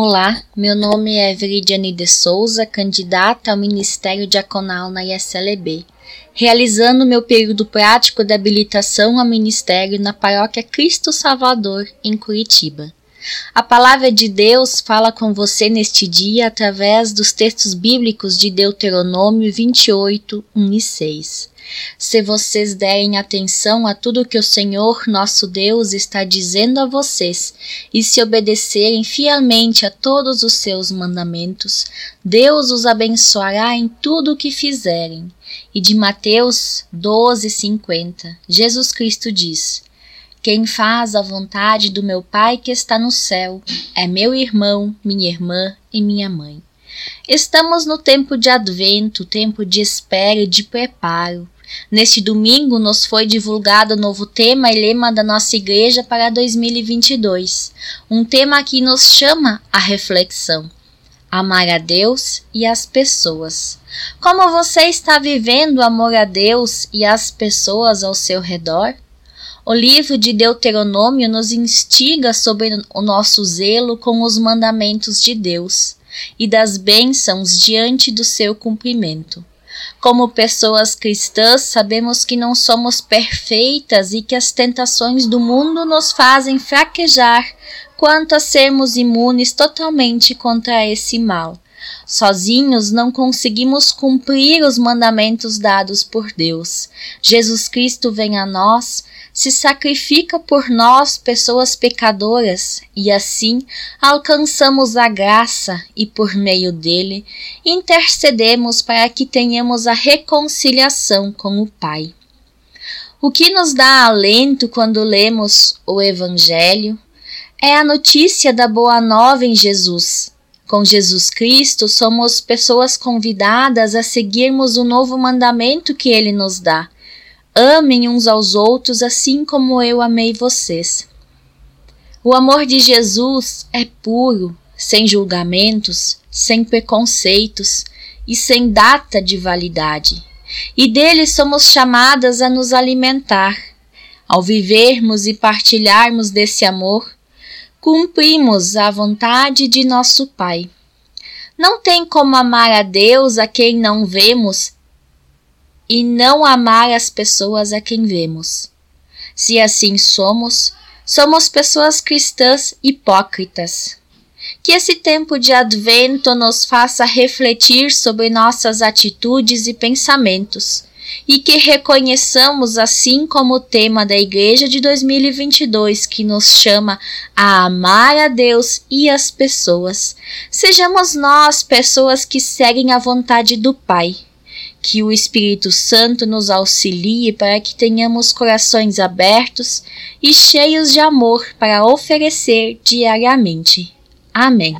Olá, meu nome é Veridiane de Souza, candidata ao Ministério Diaconal na ISLB, realizando meu período prático de habilitação ao ministério na paróquia Cristo Salvador, em Curitiba. A palavra de Deus fala com você neste dia através dos textos bíblicos de Deuteronômio 28, 1 e 6. Se vocês derem atenção a tudo que o Senhor nosso Deus está dizendo a vocês e se obedecerem fielmente a todos os seus mandamentos, Deus os abençoará em tudo o que fizerem. E de Mateus 12:50, Jesus Cristo diz: quem faz a vontade do meu Pai que está no céu é meu irmão, minha irmã e minha mãe. Estamos no tempo de advento, tempo de espera e de preparo. Neste domingo nos foi divulgado o novo tema e lema da nossa igreja para 2022, um tema que nos chama à reflexão. Amar a Deus e as pessoas. Como você está vivendo o amor a Deus e as pessoas ao seu redor? O livro de Deuteronômio nos instiga sobre o nosso zelo com os mandamentos de Deus e das bênçãos diante do seu cumprimento. Como pessoas cristãs, sabemos que não somos perfeitas e que as tentações do mundo nos fazem fraquejar quanto a sermos imunes totalmente contra esse mal. Sozinhos não conseguimos cumprir os mandamentos dados por Deus. Jesus Cristo vem a nós se sacrifica por nós, pessoas pecadoras, e assim alcançamos a graça e, por meio dele, intercedemos para que tenhamos a reconciliação com o Pai. O que nos dá alento quando lemos o Evangelho é a notícia da Boa Nova em Jesus. Com Jesus Cristo, somos pessoas convidadas a seguirmos o novo mandamento que ele nos dá Amem uns aos outros assim como eu amei vocês. O amor de Jesus é puro, sem julgamentos, sem preconceitos e sem data de validade. E dele somos chamadas a nos alimentar. Ao vivermos e partilharmos desse amor, cumprimos a vontade de nosso Pai. Não tem como amar a Deus a quem não vemos e não amar as pessoas a quem vemos. Se assim somos, somos pessoas cristãs hipócritas. Que esse tempo de advento nos faça refletir sobre nossas atitudes e pensamentos e que reconheçamos, assim como o tema da Igreja de 2022, que nos chama a amar a Deus e as pessoas, sejamos nós pessoas que seguem a vontade do Pai que o Espírito Santo nos auxilie para que tenhamos corações abertos e cheios de amor para oferecer diariamente. Amém.